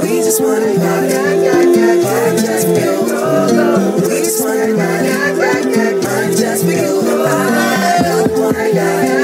We just wanna party. We just wanna party. Just wanna die.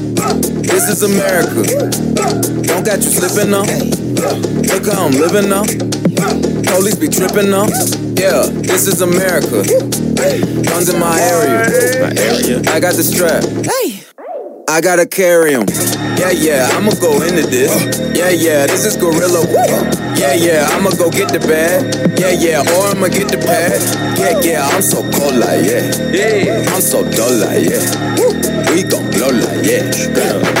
This is America. Don't got you slipping now. Look how I'm living now. Police be tripping now. Yeah, this is America. Guns in my area. My area. I got the strap. Hey. I gotta carry him. Yeah, yeah, I'ma go into this. Yeah, yeah, this is Gorilla. Yeah, yeah, I'ma go get the bag. Yeah, yeah, or I'ma get the pad. Yeah, yeah, I'm so cold like yeah. Yeah, I'm so dull like yeah. We gon' blow like yeah.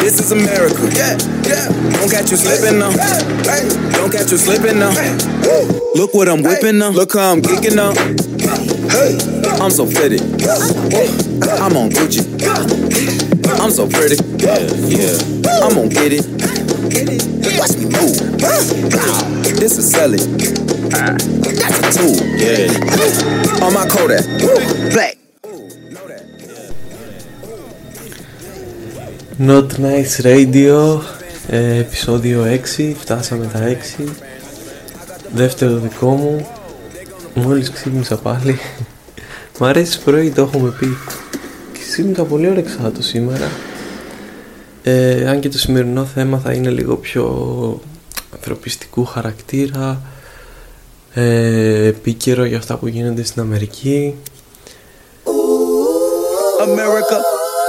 This is America. Don't catch you slipping now. Don't catch you slipping now. Look what I'm whipping now. Look how I'm geeking now. I'm so fitted. I'm on Gucci. I'm so pretty. Yeah, yeah. I'm gonna get it. Watch me move. This is selling. That's a tool. Yeah. On my Kodak. Black. Not Nice Radio, ε, επεισόδιο 6, φτάσαμε τα 6 Δεύτερο δικό μου. Μόλις ξύπνησα πάλι. Μ' αρέσει πρωί, το έχουμε πει. Και ξύπνησα πολύ όρεξα σήμερα. Ε, Αν και το σημερινό θέμα θα είναι λίγο πιο ανθρωπιστικού χαρακτήρα ε, επίκαιρο για αυτά που γίνονται στην Αμερική. America.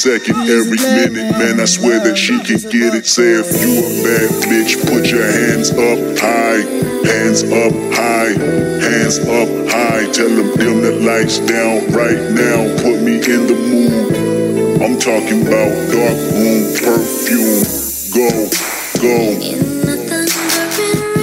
second, every minute, man, I swear that she can get it. Say if you a bad bitch, put your hands up high, hands up high, hands up high. Tell them dim the lights down right now. Put me in the mood. I'm talking about dark room perfume. Go, go.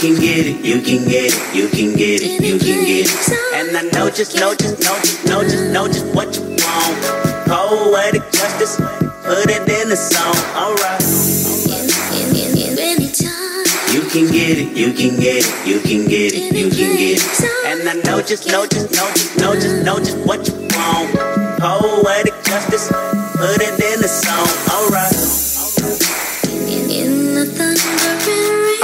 You can get it, you can get it, you can get it, you can get it. And I know just, know just, know just, know just, know just what you want. Poetic justice. Put it in the song, alright. You can get it, you can get it, you can get it, you can get it. And I know just, know just, know just, know just, know just what you want. Poetic justice, put it in the song, alright.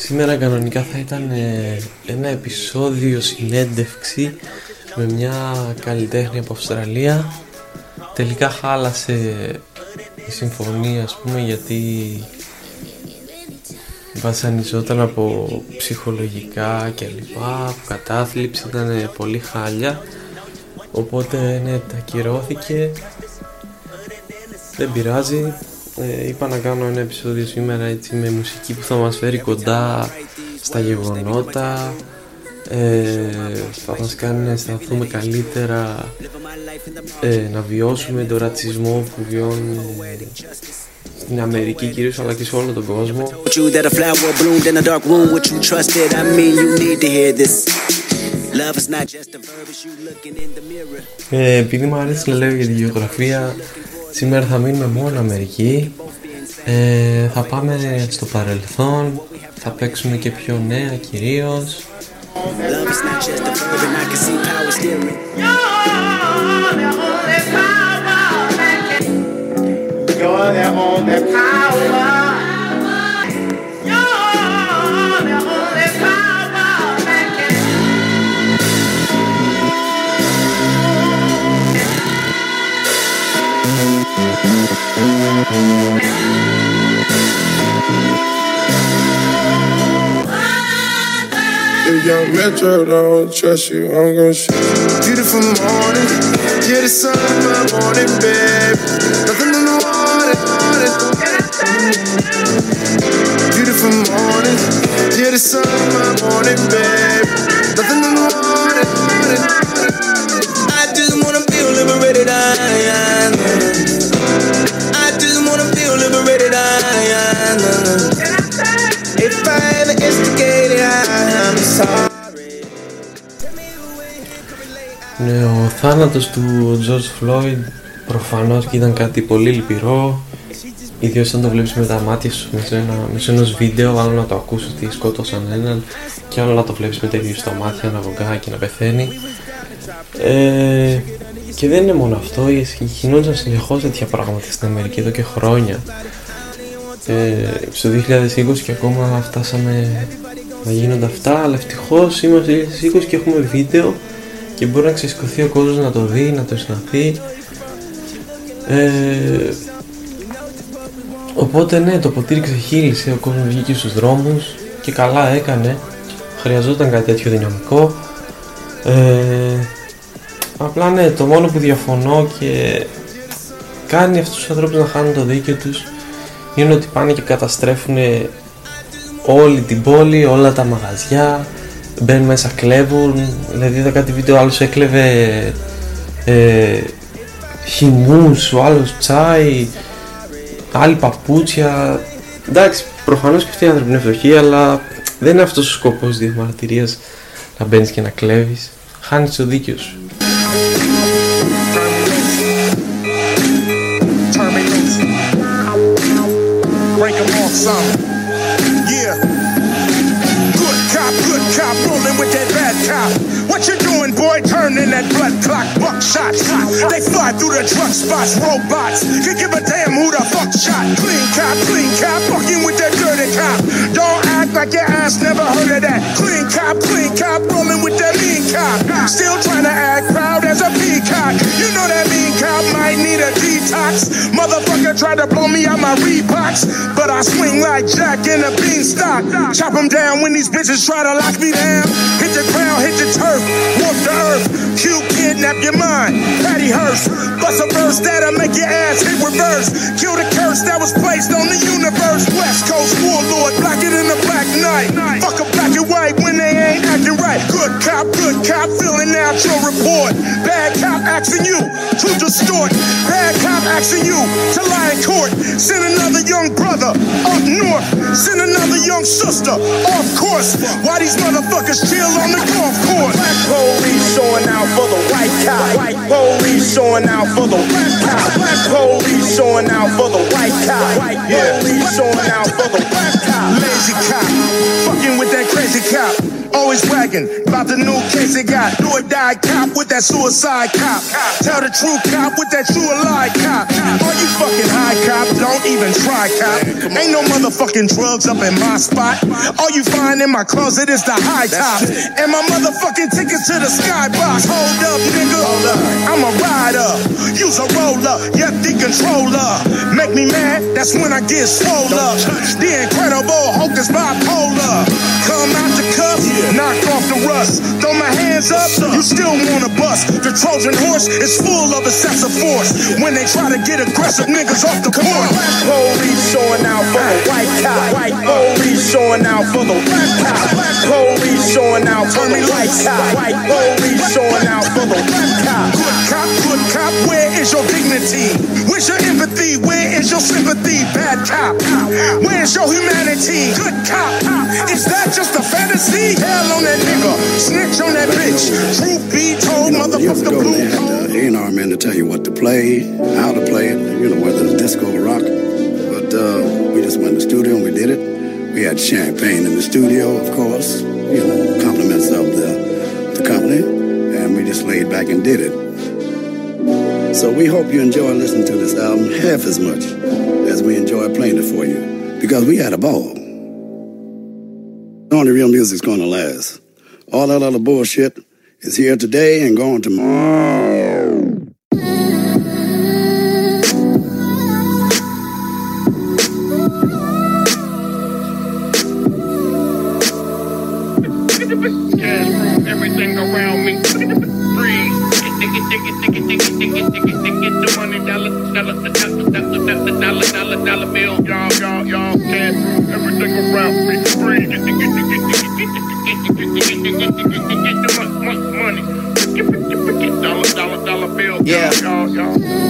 Σήμερα κανονικά θα ήταν ε, ένα επεισόδιο συνέντευξη με μια καλλιτέχνη από Αυστραλία. Τελικά χάλασε η συμφωνία ας πούμε γιατί βασανιζόταν από ψυχολογικά και λοιπά κατάθλιψη ήταν πολύ χάλια. Οπότε ναι τα ακυρώθηκε. Δεν πειράζει ε, είπα να κάνω ένα επεισόδιο σήμερα έτσι με μουσική που θα μας φέρει κοντά στα γεγονότα. Ε, θα μας κάνει να αισθανθούμε καλύτερα ε, να βιώσουμε τον ρατσισμό που βιώνουν στην Αμερική κυρίως αλλά και σε όλο τον κόσμο. Ε, επειδή μου αρέσει να λέω για τη γεωγραφία σήμερα θα μείνουμε μόνο Αμερική ε, θα πάμε στο παρελθόν. Θα παίξουμε και πιο νέα κυρίως If young Metro don't trust you, I'm gonna shoot. Beautiful morning, you're the sun of my morning, babe. Θάνατος του George Floyd προφανώς και ήταν κάτι πολύ λυπηρό. Ιδίως όταν το βλέπεις με τα μάτια σου μέσω, ένα, μέσω ενός βίντεο Άλλο να το ακούσεις ότι σκότωσαν έναν Και άλλο να το βλέπεις με τέτοιο στα μάτια να βογκά και να πεθαίνει. Ε, Και δεν είναι μόνο αυτό Γινόντουσαν συνεχώς τέτοια πράγματα στην Αμερική εδώ και χρόνια. Ε, στο 2020 και ακόμα φτάσαμε να γίνονται αυτά αλλά ευτυχώς είμαστε στο 2020 και έχουμε βίντεο και μπορεί να ξεσηκωθεί ο κόσμος να το δει, να το αισθανθεί. Ε, οπότε ναι το ποτήρι ξεχύλισε ο κόσμος βγήκε στους δρόμους και καλά έκανε. Χρειαζόταν κάτι τέτοιο δυναμικό. Ε, απλά ναι το μόνο που διαφωνώ και κάνει αυτούς τους ανθρώπους να χάνουν το δίκιο τους είναι ότι πάνε και καταστρέφουν όλη την πόλη, όλα τα μαγαζιά μπαίνουν μέσα, κλέβουν. Δηλαδή είδα κάτι βίντεο, άλλος έκλεβε ε, χυμούς, ο άλλος τσάι άλλη παπούτσια. Εντάξει, προφανώς και αυτοί οι άνθρωποι είναι φτωχοί αλλά δεν είναι αυτός ο σκοπός της διαμαρτυρίας να μπαίνεις και να κλέβεις. Χάνεις το δίκιο σου that blood clock, buckshots. They fly through the truck spots, robots. Can give a damn who the fuck shot. Clean cop, clean cop, fucking with that dirty cop. Don't act like your ass never heard of that. Clean cop, clean cop, rolling with that mean cop. Still trying to act proud as a peacock. You know that mean cop might need a detox. Motherfucker tried to blow me out my Reeboks, but I swing like Jack in a beanstalk. Chop him down when these bitches try to lock me down. Hit the ground, hit the turf, walk the earth. Q kidnap your mind. Patty Hearst, bust a verse that'll make your ass hit reverse. Kill the curse that was placed on the universe. West Coast warlord, black it in the black night. Fuck a black and white when they ain't acting right. Good cop, good cop, filling out your report. Bad cop asking you to distort. Bad cop asking you to lie in court. Send another young brother up north. Send another young sister off course. Why these motherfuckers chill on the golf course? Black police showing out for the white cop. White police showing out for the black cop. Black police showing out for the white cop. White police showing out for the black cop. Lazy cop, fucking with that crazy cop. Always bragging about the new case they got. Do or die cop with that suicide cop. Tell the true cop with that true lie cop. Are you fucking high cop, don't even try cop. Ain't no motherfucking drugs up in my spot. All you find in my closet is the high top. And my motherfucking tickets to the skybox. Hold up, nigga. I'm a rider. Use a roller. Yep, the controller. Make me mad, that's when I get swole up. The incredible Hulk is bipolar. Come out cuff, knock off the rust. Throw my hands up, you still wanna bust. The Trojan horse is full of excessive force. When they try to get aggressive niggas off the court. Black police showing out for the white cop. White police showing out for the black cop. Black police showing out for the white cop. White police showing out for the black cop. Good cop, good cop, where is your dignity? Where's your empathy? Where is your sympathy? Bad cop. Where's your humanity? Good cop. Is that just a fantasy? Hell on that nigga. Snitch on that bitch. Truth be told, motherfucker blue had the A&R man to tell you what to play, how to play it, you know, whether it's disco or rock. But uh, we just went to the studio and we did it. We had champagne in the studio, of course, you know, compliments of the, the company, and we just laid back and did it. So we hope you enjoy listening to this album half as much as we enjoy playing it for you, because we had a ball. Only real music's gonna last. All that other bullshit is here today and gone tomorrow. Dig it, dig it, dig it, it. The money dollar, dollar, dollar, dollar, dollar, dollar, bill. Y'all, y'all, y'all can everything around me. Dig it, dig it, dig it, dig it. The mon- money. Dollar, dollar, dollar bill. Yeah.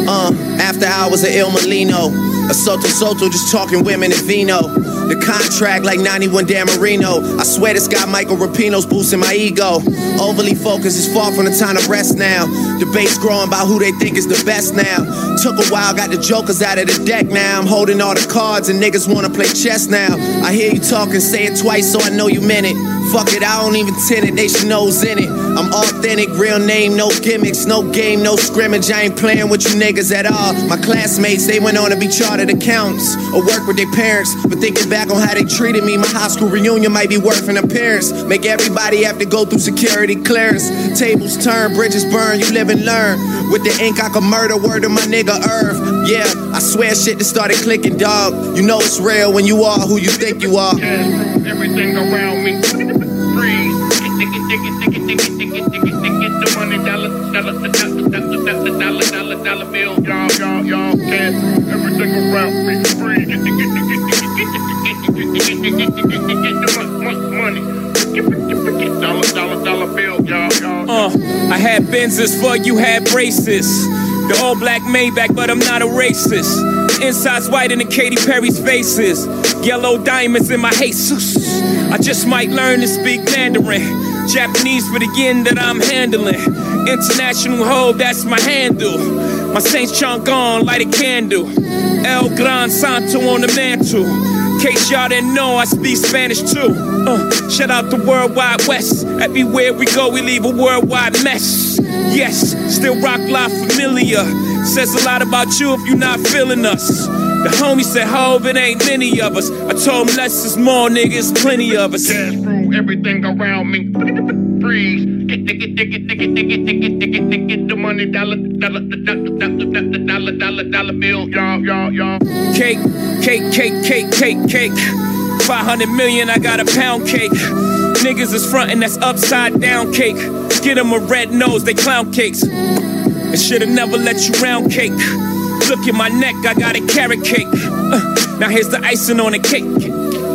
Uh, after hours of Il Molino. A Soto just talking women and vino. The contract like 91 Dan Marino. I swear this guy Michael Rapino's boosting my ego. Overly focused is far from the time to rest now. Debates growing about who they think is the best now. Took a while, got the jokers out of the deck now. I'm holding all the cards and niggas wanna play chess now. I hear you talking, say it twice so I know you meant it. Fuck it, I don't even tend it, they should know's in it. I'm authentic, real name, no gimmicks, no game, no scrimmage. I ain't playing with you niggas at all. My classmates, they went on to be chartered accountants or work with their parents. But thinking back on how they treated me, my high school reunion might be worth an appearance. Make everybody have to go through security clearance. Tables turn, bridges burn, you live and learn. With the ink, I can murder word of my nigga Irv. Yeah, I swear shit just started clicking, dog. You know it's real when you are who you think you are. Everything around me. Dig it, dig it, dig it, dig it. The money dollar, dollar, dollar, dollar, dollar, dollar, dollar, dollar y'all can. Everything around me free. Get the get the get the get the get the get the money. Dollar, dollar, dollar bill, y'all, y'all. Uh, I had Benzes for you had braces. The all black Maybach, but I'm not a racist. Inside's white in the Katy Perry's faces. Yellow diamonds in my Jesus. I just might learn to speak Mandarin. Japanese for the yen that I'm handling. International hoe, that's my handle. My Saints chunk on, light a candle. El Gran Santo on the mantle. Case y'all didn't know, I speak Spanish too. Uh, shout out the Worldwide West. Everywhere we go, we leave a worldwide mess. Yes, still rock la familia. Says a lot about you if you're not feeling us. The homie said, Hove, it ain't many of us. I told him less is more, niggas, plenty of us. Gas through everything around me. Freeze. Get ticket, ticket, ticket, ticket, ticket, ticket, ticket, the money, dollar, dollar, dollar, dollar, dollar, dollar, dollar bill, y'all, y'all, y'all. Cake, cake, cake, cake, cake, cake. 500 million, I got a pound cake. Niggas is frontin', that's upside down cake. Get them a red nose, they clown cakes. I should've never let you round cake. Look at my neck, I got a carrot cake. Uh, now here's the icing on the cake,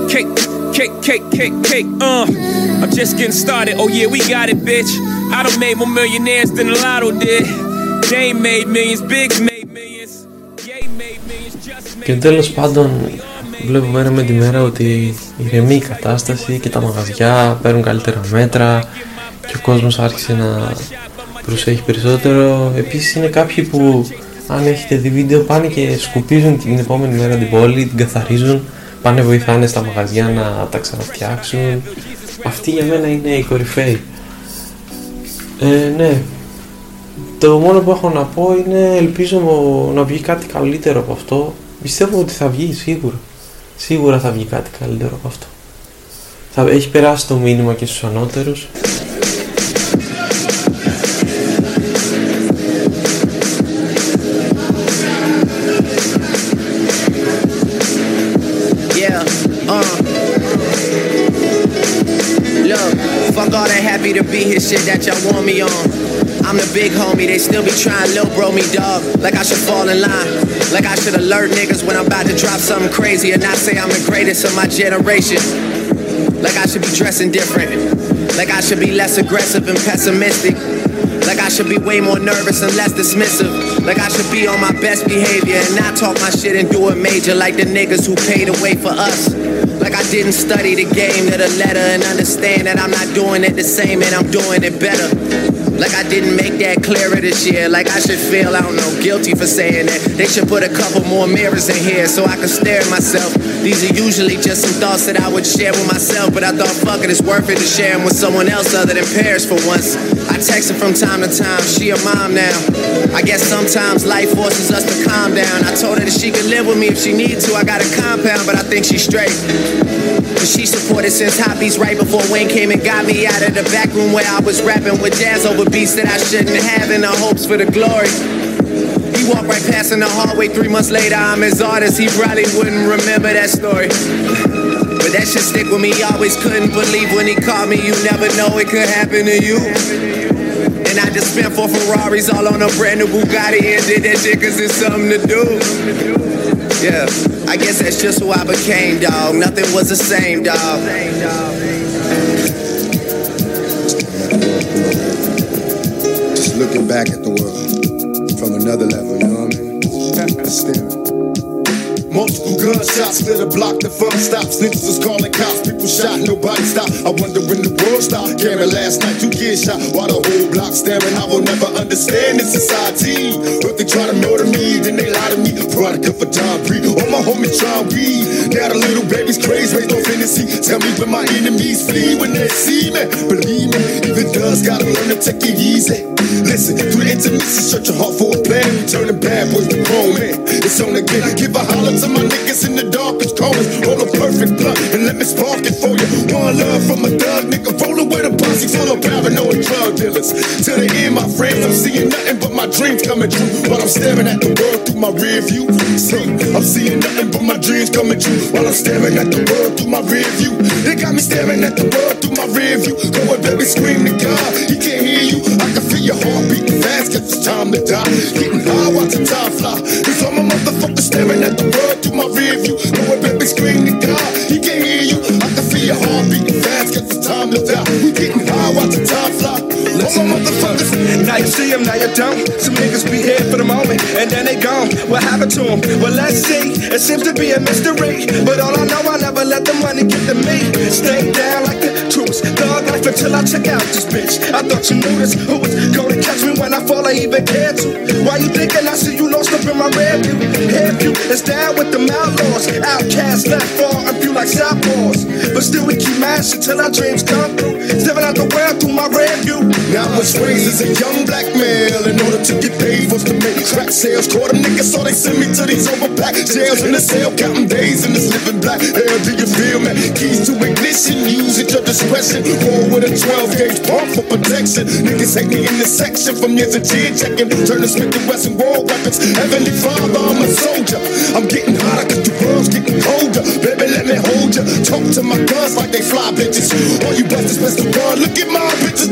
cake. Cake, cake, cake, cake. Uh, I'm just getting started. Oh yeah, we got it, bitch. I done made more millionaires than the lotto did. They made millions, Biggs made millions. Ye made millions, just made Και τέλος πάντων βλέπω μέρα με τη μέρα ότι ηρεμεί η κατάσταση και τα μαγαζιά παίρνουν καλύτερα μέτρα και ο κόσμος άρχισε να προσέχει περισσότερο. Επίσης είναι κάποιοι που αν έχετε δει βίντεο πάνε και σκουπίζουν την επόμενη μέρα την πόλη, την καθαρίζουν, πάνε βοηθάνε στα μαγαζιά να τα ξαναφτιάξουν. Αυτή για μένα είναι η κορυφαίοι. Ε, ναι. Το μόνο που έχω να πω είναι ελπίζω να βγει κάτι καλύτερο από αυτό. Πιστεύω ότι θα βγει σίγουρα. Σίγουρα θα βγει κάτι καλύτερο από αυτό. Θα έχει περάσει το μήνυμα και στους ανώτερους. Shit that y'all want me on. I'm the big homie, they still be trying little bro me dog. Like I should fall in line. Like I should alert niggas when I'm about to drop something crazy and not say I'm the greatest of my generation. Like I should be dressing different. Like I should be less aggressive and pessimistic. Like I should be way more nervous and less dismissive. Like I should be on my best behavior and not talk my shit and do it major like the niggas who paid the way for us. Like I didn't study the game to the letter and understand that I'm not doing it the same and I'm doing it better. Like I didn't make that clearer this year. Like I should feel, I don't know, guilty for saying that. They should put a couple more mirrors in here so I can stare at myself. These are usually just some thoughts that I would share with myself, but I thought, fuck it, it's worth it to share them with someone else other than Paris for once. I text her from time to time, she a mom now. I guess sometimes life forces us to calm down. I told her that she could live with me if she need to. I got a compound, but I think she's straight. Cause she supported since Hobbies right before Wayne came and got me out of the back room where I was rapping with jazz over beats that I shouldn't have in the hopes for the glory. He walked right past in the hallway three months later. I'm his artist, he probably wouldn't remember that story. But that should stick with me, always couldn't believe when he called me. You never know it could happen to you. And I just spent four Ferraris all on a brand new Bugatti and did that shit cause it's something to do. Yeah, I guess that's just who I became, dog. Nothing was the same, dog. Just looking back at the world from another level, you know what I mean? Still. Multiple gunshots, lit a block, the fun stops. Niggas is calling cops, people shot, nobody stop. I wonder when the world stopped. Caring last night, you get shot while the whole block staring. I will never understand this society. If they try to murder me, then they lie to me. Product of a time breed. All my homies try weed. Now the little baby's crazy, raised on fantasy. Tell me when my enemies flee when they see me. Believe me, even does gotta learn to take it easy. Listen, through the intimacy, search your heart for a plan. Turning bad boys to grown men. It's on again. Give a holler to my niggas in the darkest corners. Roll a perfect blunt and let me spark it for you. One love from a thug nigga. Rolling with a posse full of paranoid drug dealers. To the end, my friends, I'm seeing nothing but my dreams coming true. While I'm staring at the world through my rear view. See, I'm seeing nothing but my dreams coming true. While I'm staring at the world through my rear view. They got me staring at the world through my rear view. Going, baby, scream to God. He can't hear you. I can feel your heart beating fast, cause it's time to die. Getting high, watching time fly. Cause all my motherfuckers staring at the world through my rear view. Going, baby, scream to God. He can't hear you. I can feel your heart beating fast, cause it's time to die. We getting high, watching time fly. All my motherfuckers. Now you see them, now you don't. Some niggas be here for the moment, and then they gone. What happened to them? Well, let's see. It seems to be a mystery. But all I know, I never let the money get to me. Stay down like troops. Thug life until I check out this bitch. I thought you knew this. Who was gonna catch me when I fall? I even cared to. Why you thinking I see you lost up in my rear view? Head view is down with the outlaws. Outcasts left far and few like southpaws. But still we keep mashing till our dreams come through. Stepping out the world through my rear view. Now I was raised as a young black male in order to get paid forced to make crack sales. Caught a nigga, so they send me to these overpacked jails in the cell, counting days in this living black. Hell, do you feel me? Keys to ignition, use at your discretion. Roll with a 12 gauge pump for protection. Niggas hate me in this section from years of chin checking. Turn the Smith and Wesson war weapons. Heavenly Father, I'm a soldier. I'm getting hotter cause the world's getting colder. Baby, let me hold ya. Talk to my guns like they fly bitches. All you busters, best of God. Look at my.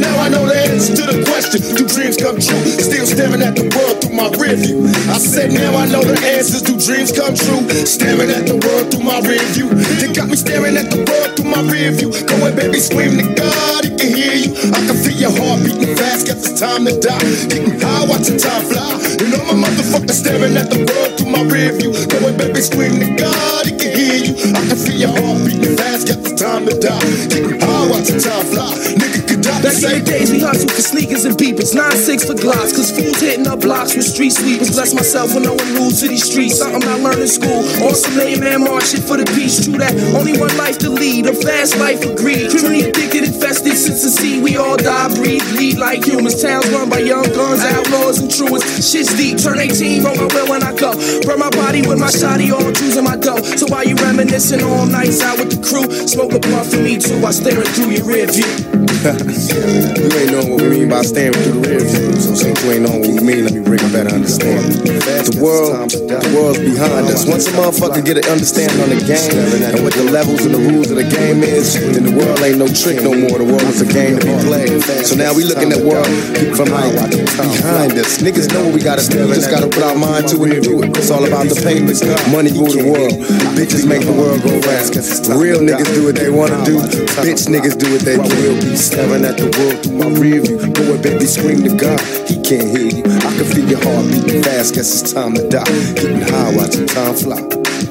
Now I know the answer to the question. Do dreams come true? Still staring at the world through my rear view. I said now I know the answers. Do dreams come true? Staring at the world through my rear view. They got me staring at the world through my rear view. Go ahead, baby, scream to God. He can hear you. I can feel your heart beating fast. Guess it's time to die. Getting high, watching time fly. And all my motherfuckers staring at the world through my rear view. Go ahead, baby, scream to God. He can hear you. I can feel your heart beating fast. Guess it's time to die. Getting high, watching time fly. Nigga. Back in the days, we hustled for sneakers and beepers. 9-6 for glocks, cause fools hitting up blocks with street sweepers. Bless myself when no one rules to these streets. Something I learned in school. On some lame man marching for the peace. True that. Only one life to lead. A fast life of greed. Criminally addicted, infested since the sea. We all die, breathe, bleed like humans. Towns run by young guns, outlaws, and truants. Shit's deep. Turn 18, roll my will when I go. Burn my body with my shotty, all choosing my dough. So while you reminiscing all nights out with the crew, smoke a blunt for me too. I staring through your rear view. you ain't knowing what we mean by staring through the rear view. So since you ain't knowing what we mean, let me bring a better understanding. The world, the world's behind us. Once a motherfucker get an understanding on the game and what the levels and the rules of the game is, then the world ain't no trick no more. The world is a game to be played. So now we looking at world from behind us. Niggas know what we gotta do. We just gotta put our mind to it and do it. It's all about the papers. Money rule the world. Bitches make the world go round. Real niggas do what they wanna do. Bitch niggas do what they be. Staring at the world through my rear view. Go baby, scream to God. He can't hear you. I can feel your heart beating fast. Guess it's time to die. Getting high, watching time fly.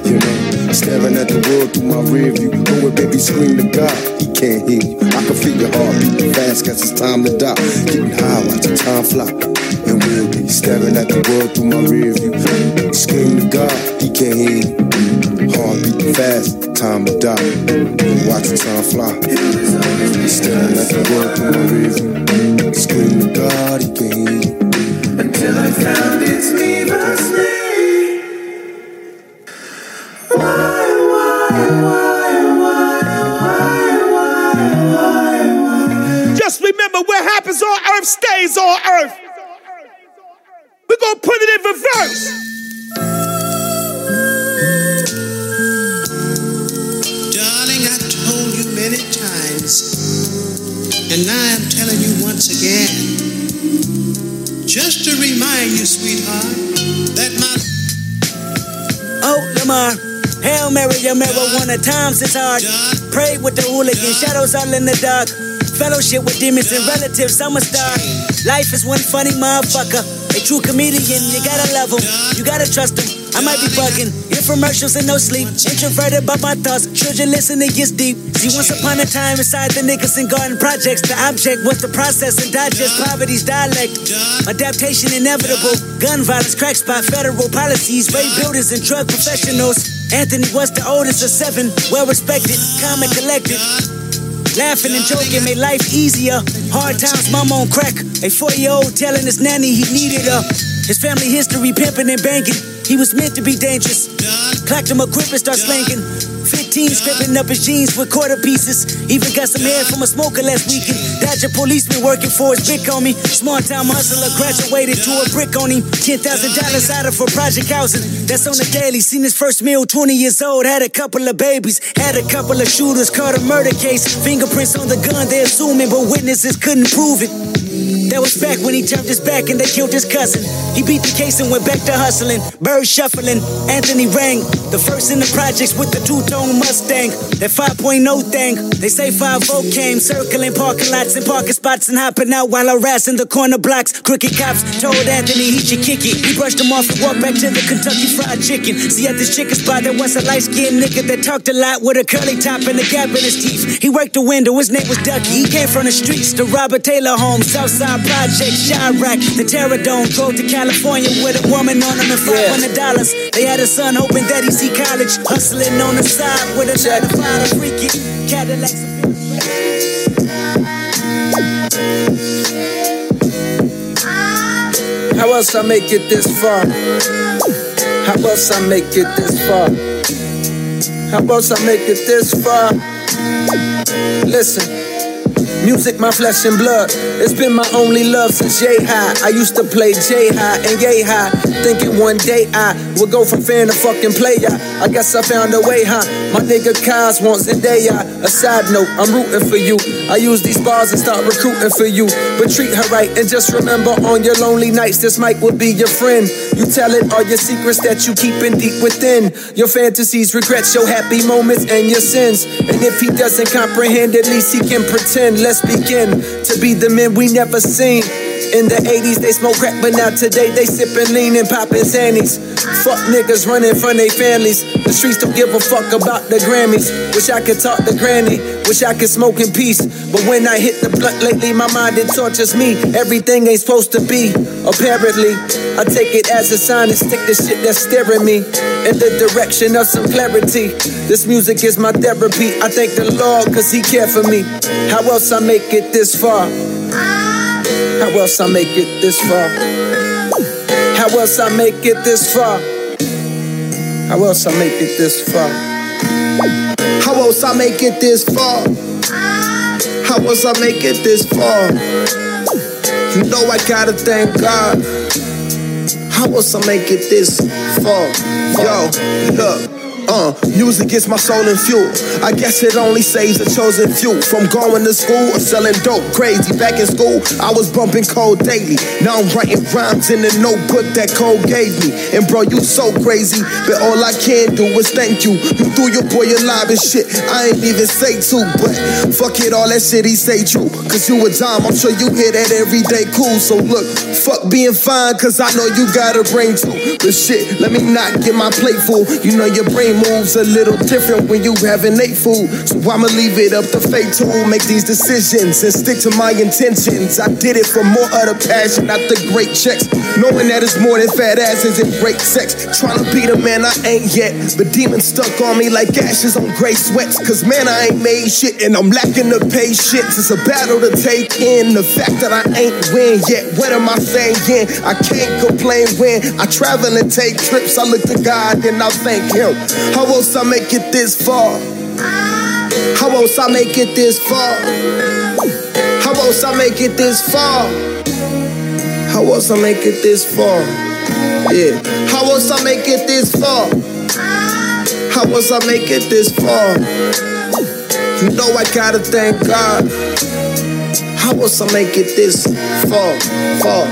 You know, staring at the world through my rear view. Go ahead, baby, scream to God. He can't hear you. I can feel your heart beating fast. Guess it's time to die. Getting high, watching time fly. And we'll be staring at the world through my rear view. Scream to God. He can't hear you. Heart beating fast. Time to die. Watching time fly. Staring at the world through my rear view. Scream to God. He can't hear you. Until I found it's needlessly. Just remember what happens on earth stays on earth. We're gonna put it in reverse. Times, and now I'm telling you once again. Just to remind you, sweetheart, that my Oh, Lamar. Hail Mary, your marijuana times is hard. Pray with the hooligan, shadows all in the dark. Fellowship with demons and relatives, I'm a star. Life is one funny motherfucker. A true comedian, you gotta love him, you gotta trust him. I might be bugging, infomercials and no sleep. Introverted by my thoughts, children listen, it gets deep. See, once upon a time inside the niggas Nickerson Garden projects, the object was the process and digest poverty's dialect. Adaptation inevitable, gun violence, crack spot, federal policies, rape builders and drug professionals. Anthony was the oldest of seven, well respected, calm and collected. Laughing and joking made life easier. Hard times, mama on crack. A four year old telling his nanny he needed her. His family history pimping and banking. He was meant to be dangerous. Clacked him a grip and start slanging. 15 scraping up his jeans with quarter pieces. Even got some hair from a smoker last weekend. Dodger policeman working for his big me. Small time hustler graduated to a brick on him. $10,000 out of for project housing. That's on the daily. Seen his first meal, 20 years old. Had a couple of babies. Had a couple of shooters. Caught a murder case. Fingerprints on the gun, they assuming, but witnesses couldn't prove it. That was back when he turned his back and they killed his cousin. He beat the case and went back to hustling. Bird shuffling. Anthony rang. The first in the projects with the two-tone Mustang. That 5.0 thing. They say 5 came. Circling parking lots and parking spots and hopping out while harassing the corner blocks. Crooked cops told Anthony he should kick it. He brushed him off and walked back to the Kentucky Fried Chicken. See at this chicken spot there was a light-skinned nigga that talked a lot with a curly top and a gap in his teeth. He worked the window. His name was Ducky. He came from the streets. The Robert Taylor home. Southside Project, Chiraq, the Terror Dome. Drove to California with a woman on him and $500. They had a son hoping that he'd see college. Hustling on the side with a to five freaky Cadillacs. How else I make it this far? How else I make it this far? How else I make it this far? Listen. Music, my flesh and blood. It's been my only love since J High. I used to play J High and Yay High, thinking one day I would go from fan to fucking player. I guess I found a way, huh? My nigga Kaz wants Zendaya. A side note, I'm rooting for you. I use these bars and start recruiting for you. But treat her right and just remember on your lonely nights, this mic will be your friend. You tell it all your secrets that you keeping deep within. Your fantasies, regrets, your happy moments, and your sins. And if he doesn't comprehend, at least he can pretend. Let's begin to be the men we never seen. In the 80s, they smoke crack, but now today they sippin' lean and poppin' sandies. Fuck niggas running from their families. The streets don't give a fuck about the Grammys. Wish I could talk to Granny. Wish I could smoke in peace. But when I hit the blunt lately, my mind it tortures me. Everything ain't supposed to be. Apparently, I take it as a sign and stick the shit that's staring me in the direction of some clarity. This music is my therapy. I thank the Lord cause he cared for me. How else I make it this far? How else I make it this far? How else I make it this far? How else I make it this far? How else I make it this far? How else I make it this far? You know I gotta thank God. How else I make it this far? Yo, look. Uh, music gets my soul and fuel. I guess it only saves the chosen few from going to school or selling dope. Crazy. Back in school, I was bumping cold daily. Now I'm writing rhymes in the notebook that code gave me. And bro, you so crazy, but all I can do is thank you. You threw your boy alive and shit. I ain't even say to, but fuck it, all that shit he say true. Cause you a dime, I'm sure you hear that every day. Cool. So look, fuck being fine, cause I know you got a brain too. But shit, let me not get my plate full. You know your brain moves a little different when you having late food. So I'ma leave it up to fate to make these decisions and stick to my intentions. I did it for more of passion, not the great checks. Knowing that it's more than fat asses and great sex. Trying to be the man I ain't yet. But demons stuck on me like ashes on gray sweats. Cause man, I ain't made shit and I'm lacking the patience. It's a battle to take in. The fact that I ain't win yet. What am I saying? I can't complain when I travel and take trips. I look to God and I thank Him. How else I make it this far? How else I make it this far? How else I make it this far? How else I make it this far? Yeah. How else I make it this far? How else I make it this far? You know I gotta thank God. How else I make it this far, far?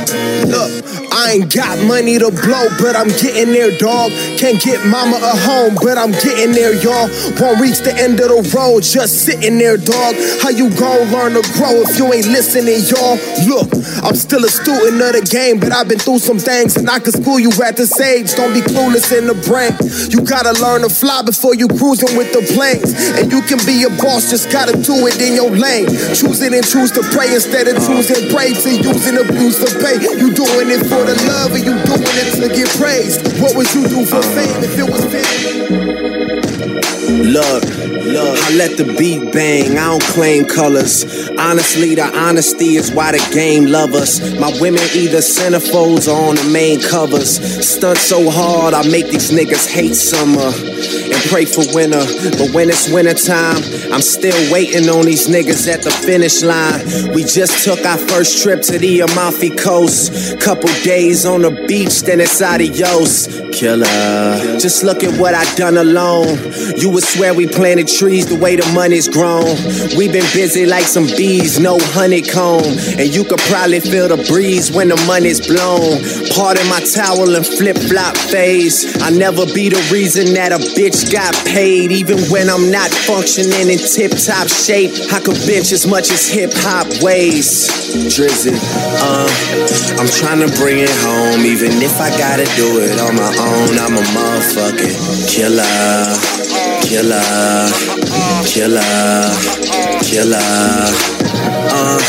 Look, I ain't got money to blow, but I'm getting there, dog. Can't get mama a home, but I'm getting there, y'all. Won't reach the end of the road, just sitting there, dog. How you gon' learn to grow if you ain't listening, y'all? Look, I'm still a student of the game, but I've been through some things, and I can school you at this age. Don't be clueless in the brain. You gotta learn to fly before you cruising with the planes. And you can be a boss, just gotta do it in your lane. Choose it and choose to pray instead of choosing pray to use and abuse for pay. You doing it for love and you doing it to get praised. What would you do for fame if it was fame? Look, look, I let the beat bang, I don't claim colors. Honestly, the honesty is why the game love us. My women either centerfolds or on the main covers. Stunt so hard, I make these niggas hate summer and pray for winter. But when it's winter time, I'm still waiting on these niggas at the finish line. We just took our first trip to the Amalfi Coast. Couple days on the beach, then it's adios. Killer. Just look at what I done alone. You would swear we planted trees the way the money's grown. We've been busy like some bees, no honeycomb. And you could probably feel the breeze when the money's blown. Part of my towel and flip flop phase. I never be the reason that a bitch got paid. Even when I'm not functioning in tip top shape, I could bench as much as hip hop weighs. Drizzy, uh, I'm trying to bring it home. Even if I gotta do it on my own, I'm a motherfucking killer. Killer, killer, killer. Uh,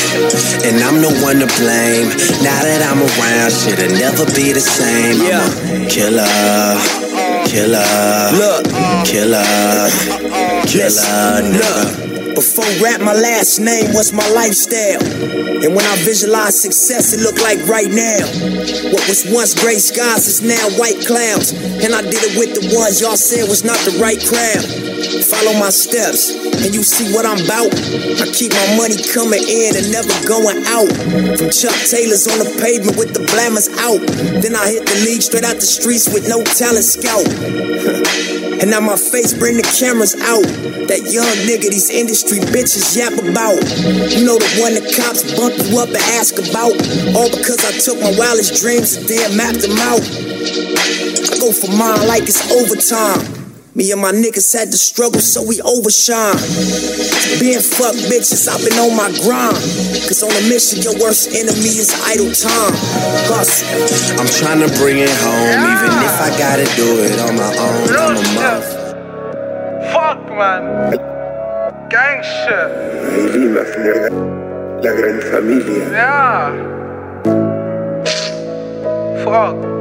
and I'm the one to blame. Now that I'm around, shit'll never be the same. I'm a killer, killer, look, killer. Killer nigga. Before rap, my last name was my lifestyle. And when I visualize success, it look like right now. What was once gray skies is now white clouds. And I did it with the ones y'all said was not the right crowd. Follow my steps, and you see what I'm about. I keep my money coming in and never going out. From Chuck Taylor's on the pavement with the blammers out. Then I hit the league straight out the streets with no talent scout. And now my face bring the cameras out. That young nigga these industry bitches yap about. You know the one the cops bump you up and ask about. All because I took my wildest dreams and then mapped them out. I go for mine like it's overtime. Me and my niggas had to struggle, so we overshine. Being fuck bitches, I've been on my grind. Cause on a mission, your worst enemy is idle time. Hustle. I'm trying to bring it home, even if I gotta do it on my own. I'm a mother. Fuck, man. Gang shit. Ahí La gran familia. Yeah. Fuck.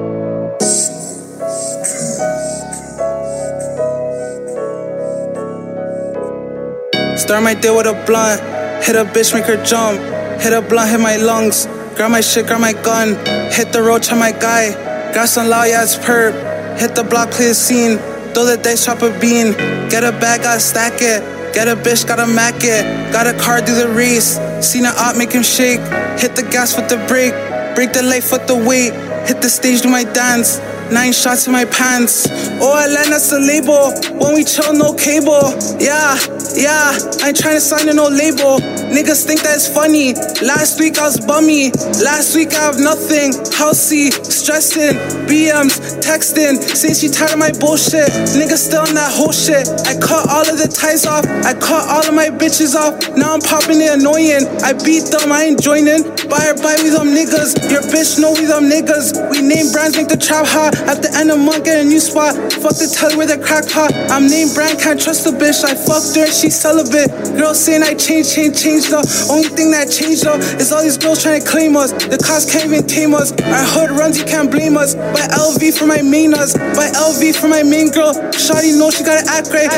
Start my day with a blunt. Hit a bitch, make her jump. Hit a blunt, hit my lungs. Grab my shit, grab my gun. Hit the road, try my guy. Got some loud ass perp. Hit the block, play a scene. Throw the dice, chop a bean. Get a bag, gotta stack it. Get a bitch, gotta mac it. Got a car, do the race. Seen a op, make him shake. Hit the gas with the brake. Break the light, with the weight. Hit the stage, do my dance. Nine shots in my pants. Oh, Atlanta's the label. When we chill, no cable. Yeah, yeah. I ain't trying to sign to no label. Niggas think that it's funny. Last week I was bummy. Last week I have nothing. Housey, stressing. BMs, texting. Saying she tired of my bullshit. Niggas still on that whole shit. I cut all of the ties off. I cut all of my bitches off. Now I'm popping it annoying. I beat them, I ain't joining. Buy or buy with them niggas. Your bitch know we them niggas. We name brands, make the trap hot. At the end of month, get a new spot. Fuck the tell with a crack pot. I'm named brand, can't trust a bitch. I fucked her, and she celibate. Girls saying I changed, changed, changed though. Only thing that changed though is all these girls trying to claim us. The cops can't even tame us. Our hood runs, you can't blame us. Buy LV for my main us. Buy LV for my main girl. Shawty know she gotta act great.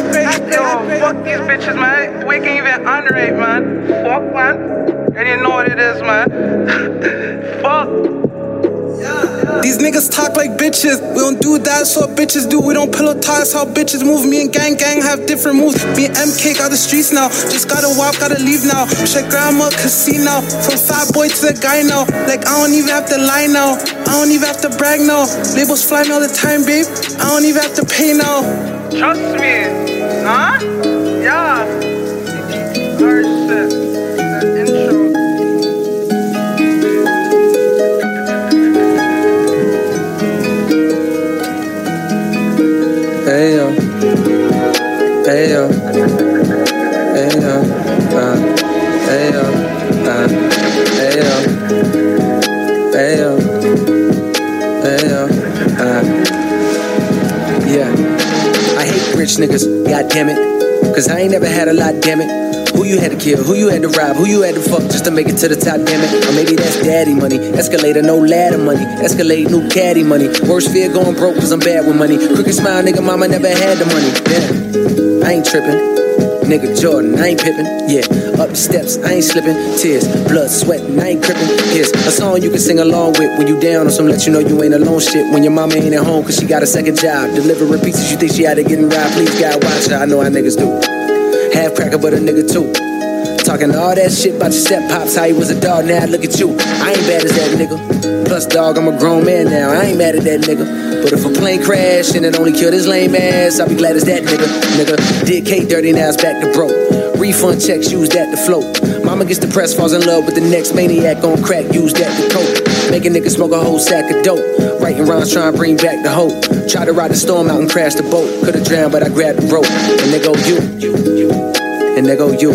Yo, fuck these bitches, man. We can even underrate, man. Fuck, man. And you know what it is, man. fuck. These niggas talk like bitches. We don't do that, so bitches do. We don't pillow talk, how bitches move. Me and gang gang have different moves. Me and MK got the streets now. Just gotta walk, gotta leave now. Check grandma casino. From fat boy to the guy now. Like I don't even have to lie now. I don't even have to brag now. Labels fly me all the time, babe. I don't even have to pay now. Trust me. Huh? Yeah. Hard shit. Rich niggas, god damn it. Cause I ain't never had a lot, damn it. Who you had to kill, who you had to rob, who you had to fuck just to make it to the top, damn it. Or maybe that's daddy money. Escalator, no ladder money. Escalate, new caddy money. Worst fear going broke cause I'm bad with money. Crooked smile, nigga, mama never had the money. Damn, I ain't tripping. Nigga Jordan, I ain't pippin', yeah. Up the steps, I ain't slipping. Tears, blood, sweating, I ain't crippin'. Here's a song you can sing along with when you down or some let you know you ain't alone shit. When your mama ain't at home cause she got a second job. Delivering pizzas, you think she out there getting robbed. Please, God, watch her. I know how niggas do. Half cracker, but a nigga too. Talking all that shit about your step pops, how he was a dog, now look at you. I ain't bad as that nigga. Plus, dog, I'm a grown man now, I ain't mad at that nigga. But if a plane crash and it only killed his lame ass, I'll be glad as that nigga. Nigga, did K dirty, now it's back to broke. Refund checks, use that to float. Mama gets depressed, falls in love with the next maniac on crack, use that to cope. Make a nigga smoke a whole sack of dope. Writing rhymes, trying to bring back the hope. Try to ride the storm out and crash the boat. Could've drowned, but I grabbed the rope. And there go you. And there go you.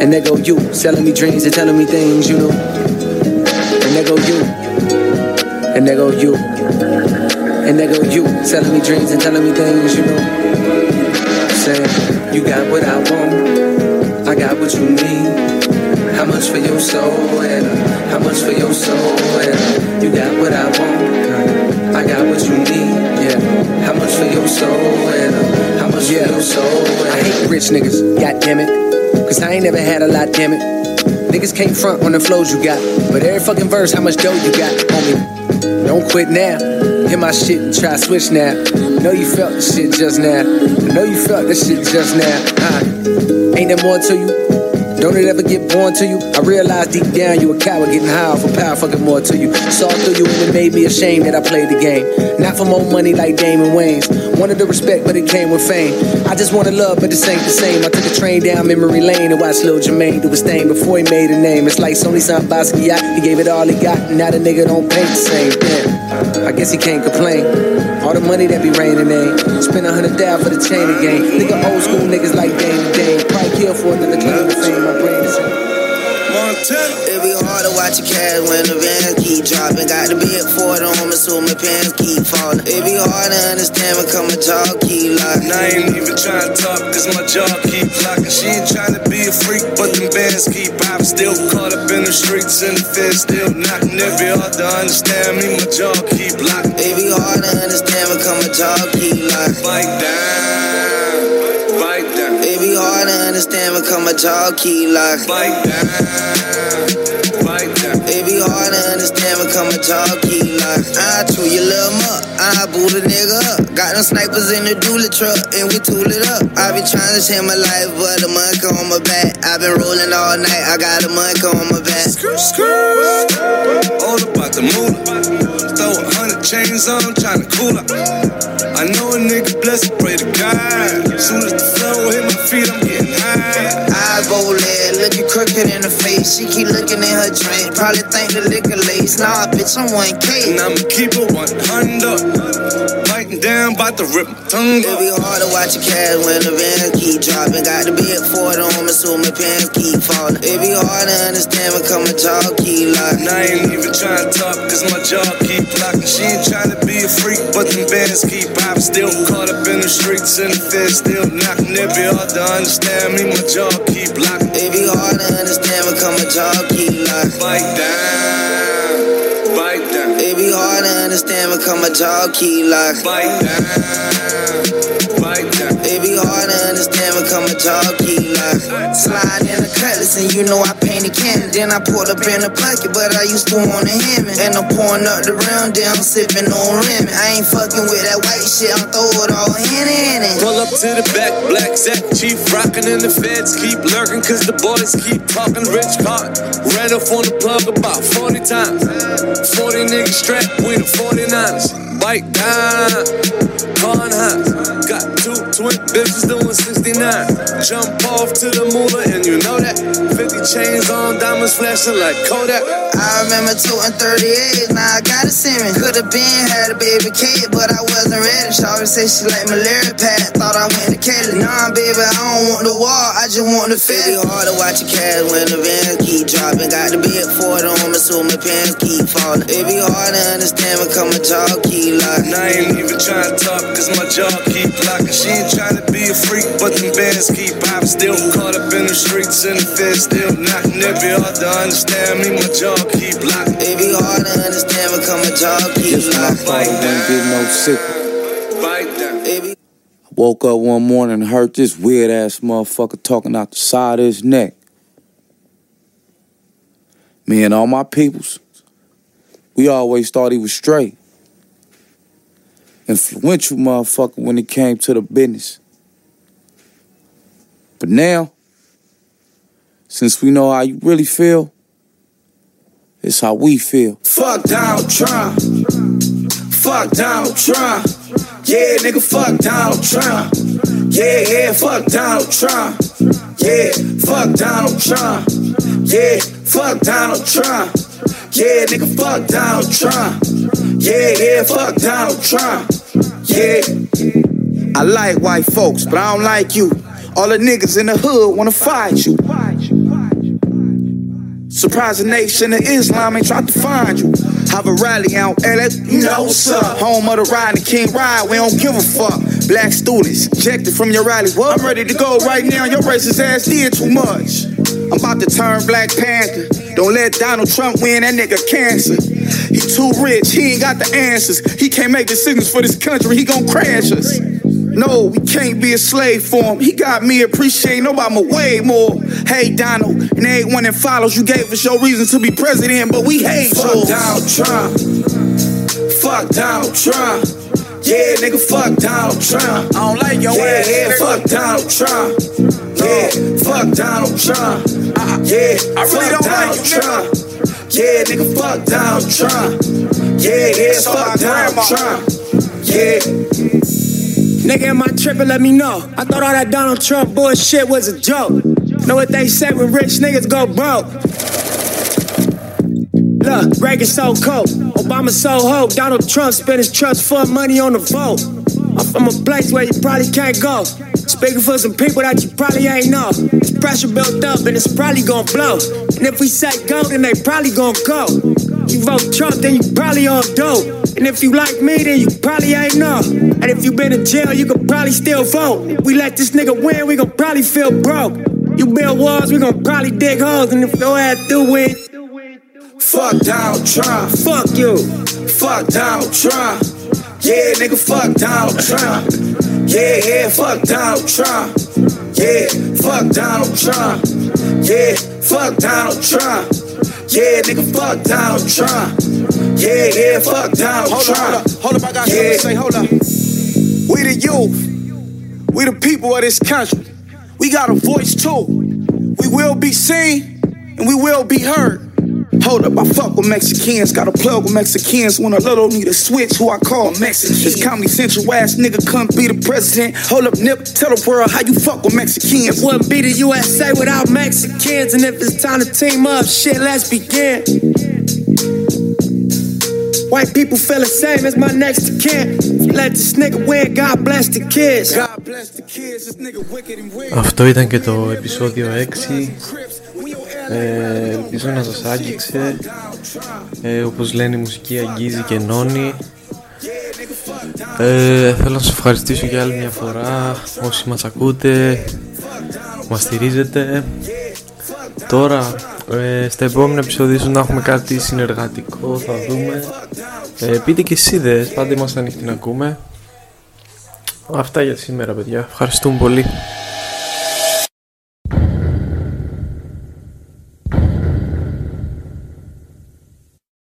And there go you, selling me dreams and telling me things you know. And there go you. And there go you. And there go you, selling me dreams and telling me things you know. You got what I want, I got what you need. How much for your soul and how much for your soul and you got what I want, I got what you need, yeah. How much for your soul and how much Yeah. for your soul? And I hate rich niggas, god damn it. Cause I ain't never had a lot, damn it. Niggas can't front on the flows you got. But every fucking verse, how much dough you got, homie? Don't quit now. Hit my shit and try switch now. Know you felt the shit just now. Know you felt the shit just now. Uh, ain't there more to you? Don't it ever get born to you? I realize deep down you a coward getting high off of power fucking more to you. Saw through you and it made me ashamed that I played the game. Not for more money like Damon Wayans. Wanted the respect, but it came with fame. I just wanted love, but this ain't the same. I took a train down memory lane and watched Lil Jermaine do his thing before he made a name. It's like Sony signed Basquiat. He gave it all he got, and now the nigga don't paint the same. Damn, I guess he can't complain. All the money that be raining in. Spend a hundred down for the chain again. Nigga old school niggas like Dame and Dame. Probably kill for another claim to fame. My brain It be hard to watch your cash when the van keep dropping. Got to the big Ford on me, so my pants keep falling. It be hard to understand when come a talk keep locking. I ain't even trying to talk, cause my jaw keep locking. She ain't trying to be a freak, but them bands keep popping. Still caught up in the streets, and the feds still knocking. It be hard to understand me, my jaw keep locking. It be hard to understand when come a talk keep locking. Fight down, understand come a talk keep locking. Fight down, fight down. It be hard to understand come a talk keep locking. I chew your little muck, I boot a nigga up. Got them snipers in the dually truck, and we tool it up. I be trying to change my life, but the monk on my back. I been rolling all night, I got a monk on my back. All about the moolah. Throw a hundred chains on, tryna cool up. I know a nigga blessed, pray to God. Soon as the flow hit my feet, I'm getting high. Eyes rolling, looking crooked in the face. She keep looking in her drink, probably think the liquor lace. Nah, bitch, I'm 1K. And I'ma keep it 100. Down, bout to rip my tongue It be hard to watch your cash when the van keep dropping. Got to the big Ford on me, so my pants keep falling. It be hard to understand when come a talk keep locking. And I ain't even trying to talk, cause my jaw keep locking. She ain't trying to be a freak, but them bands keep popping. Still caught up in the streets, and the feds still knocking. It be hard to understand me, my jaw keep locking. It be hard to understand when come a talk keep locking. Fight down, come a talk keep locking. Fight down, fight down. It be hard to understand when come a keep locking. Slide in the cutlass and you know I painted cannon. Then I pulled up in the bucket, but I used to want a him. And I'm pouring up the round, then I'm sipping on rim. I ain't fucking with that white shit, I'm throw it all in in it. Pull up to the back, black Zach Chief rockin' and the feds keep lurking cause the boys keep talking rich card. Ran up on the plug about 40 times. 40 niggas strapped, we the 49ers. Bite down, con high. Got two twin bitches doing 69. Jump off to the moolah and you know that. 50 chains on, diamonds flashing like Kodak. I remember two and 38, now I got a semen. Could've been had a baby kid, but I wasn't ready. Shawty say she like malaria pad, thought I went to Kelly. Nah, baby, I don't want the wall, I just want the fit. It be hard to watch your cash when the van keep dropping. Got the big Ford on me, so my pants keep falling. It be hard to understand when come a talk keep locking. And I ain't even trying to talk, cause my jaw keep locking. She ain't trying to be a freak, but them bands keep popping. Still caught up in the streets, and the feds still knocking. It be hard to understand me, my jaw keep locking. It be hard to understand when come a talk keep Just when I locking. thought I wouldn't get no sicker. Fight down. Woke up one morning and heard this weird ass motherfucker talking out the side of his neck. Me and all my peoples, we always thought he was straight. Influential motherfucker when it came to the business. But now, since we know how you really feel, it's how we feel. Fuck Donald Trump. Fuck Donald Trump. Yeah, nigga, fuck Donald Trump. Yeah, yeah, fuck Donald Trump. Yeah, fuck Donald Trump. Yeah, fuck Donald Trump. Yeah, nigga, fuck Donald Trump. Yeah, yeah, fuck Donald Trump. Yeah. I like white folks, but I don't like you. All the niggas in the hood wanna fight you. Surprise the nation of Islam ain't tried to find you. Have a rally out LA, you know. Home of the Rodney King riot, we don't give a fuck. Black students, ejected from your rally. What? I'm ready to go right now, your racist ass did too much. I'm about to turn Black Panther. Don't let Donald Trump win, that nigga cancer. He too rich, he ain't got the answers. He can't make decisions for this country, he gon' crash us. No, we can't be a slave for him. He got me appreciating Obama way more. Hey, Donald, and everyone that follows, you gave us your reason to be president, but we hate Fuck yours. Donald Trump. Fuck Donald Trump. Yeah, nigga, fuck Donald Trump. I don't like your yeah, ass, Yeah, fuck Donald Trump. Yeah, fuck Donald Trump. Yeah, I really don't like you, nigga. Trump. Yeah, nigga, fuck Donald Trump. Yeah, yeah, fuck Donald. Trump. Yeah. Nigga, am I tripping? Let me know. I thought all that Donald Trump bullshit was a joke. Know what they say when rich niggas go broke? Look, Reagan so cold, Obama so ho. Donald Trump spent his trust fund money on the vote. I'm from a place where you probably can't go. Speaking for some people that you probably ain't know. It's pressure built up and it's probably gonna blow. And if we say go, then they probably gonna go. You vote Trump, then you probably on dope. And if you like me, then you probably ain't know. And if you been in jail, you could probably still vote. If we let this nigga win, we gon' probably feel broke. You build walls, we gon' probably dig holes. And if your ass do win, Fuck Donald Trump. fuck you. Fuck Donald Trump. Yeah, nigga, fuck Donald Trump. Yeah, yeah, fuck Donald Trump. Yeah, fuck Donald Trump. Yeah, fuck Donald Trump. Yeah, nigga, fuck Donald Trump. Yeah, yeah, fuck Donald Hold up, Trump. hold up, hold up, I got something Yeah. to say, hold up. We the youth, we the people of this country. We got a voice too. We will be seen and we will be heard. Hold up, I fuck with Mexicans, got a plug with Mexicans. When a little need a switch, who I call Mexican. This Comedy Central ass nigga couldn't be the president. Hold up, Nip, tell the world how you fuck with Mexicans. Wouldn't be the USA without Mexicans. And if it's time to team up, shit, let's begin. White people feel the same as my next of kin. Let this nigga win, God bless the kids. God bless the kids, this nigga wicked and weird. Αυτό ήταν και το επεισόδιο 6 ε, Ελπίζω να σας άγγιξε. Ε, Όπως λένε η μουσική αγγίζει και ενώνει. Ε, Θέλω να σας ευχαριστήσω για άλλη μια φορά Όσοι μας ακούτε Μας στηρίζετε. Τώρα ε, στα επόμενα επεισόδια ίσως να έχουμε κάτι συνεργατικό Θα δούμε. Ε, Πείτε και εσείς ιδέες Πάντα είμαστε ανοιχτοί να ακούμε. Αυτά για σήμερα παιδιά. Ευχαριστούμε πολύ